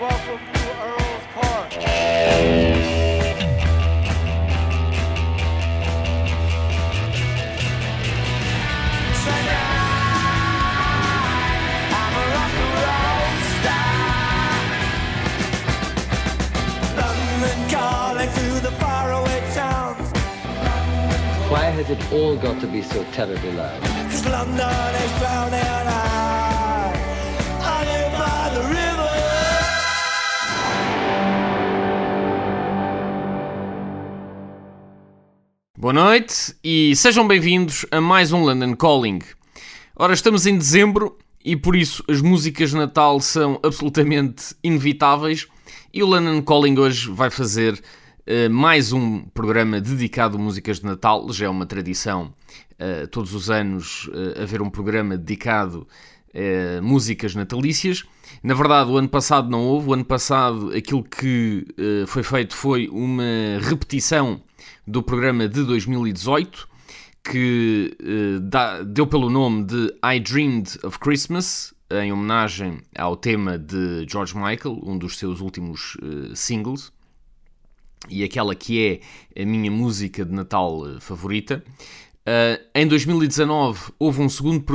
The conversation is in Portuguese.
welcome to Earl's Park. London calling to the faraway towns. Why has it all got to be so terribly loud? Cause London is drowning I, Boa noite e sejam bem-vindos a mais um London Calling. Ora, estamos em dezembro e por isso as músicas de Natal são absolutamente inevitáveis e o London Calling hoje vai fazer eh, mais um programa dedicado a músicas de Natal. Já é uma tradição eh, todos os anos eh, haver um programa dedicado a músicas natalícias. Na verdade, o ano passado não houve. O ano passado aquilo que eh, foi feito foi uma repetição do programa de 2018 que eh, dá- deu pelo nome de I Dreamed of Christmas, em homenagem ao tema de George Michael, um dos seus últimos eh, singles, e aquela que é a minha música de Natal eh, favorita. Eh, em 2019 houve um segundo programa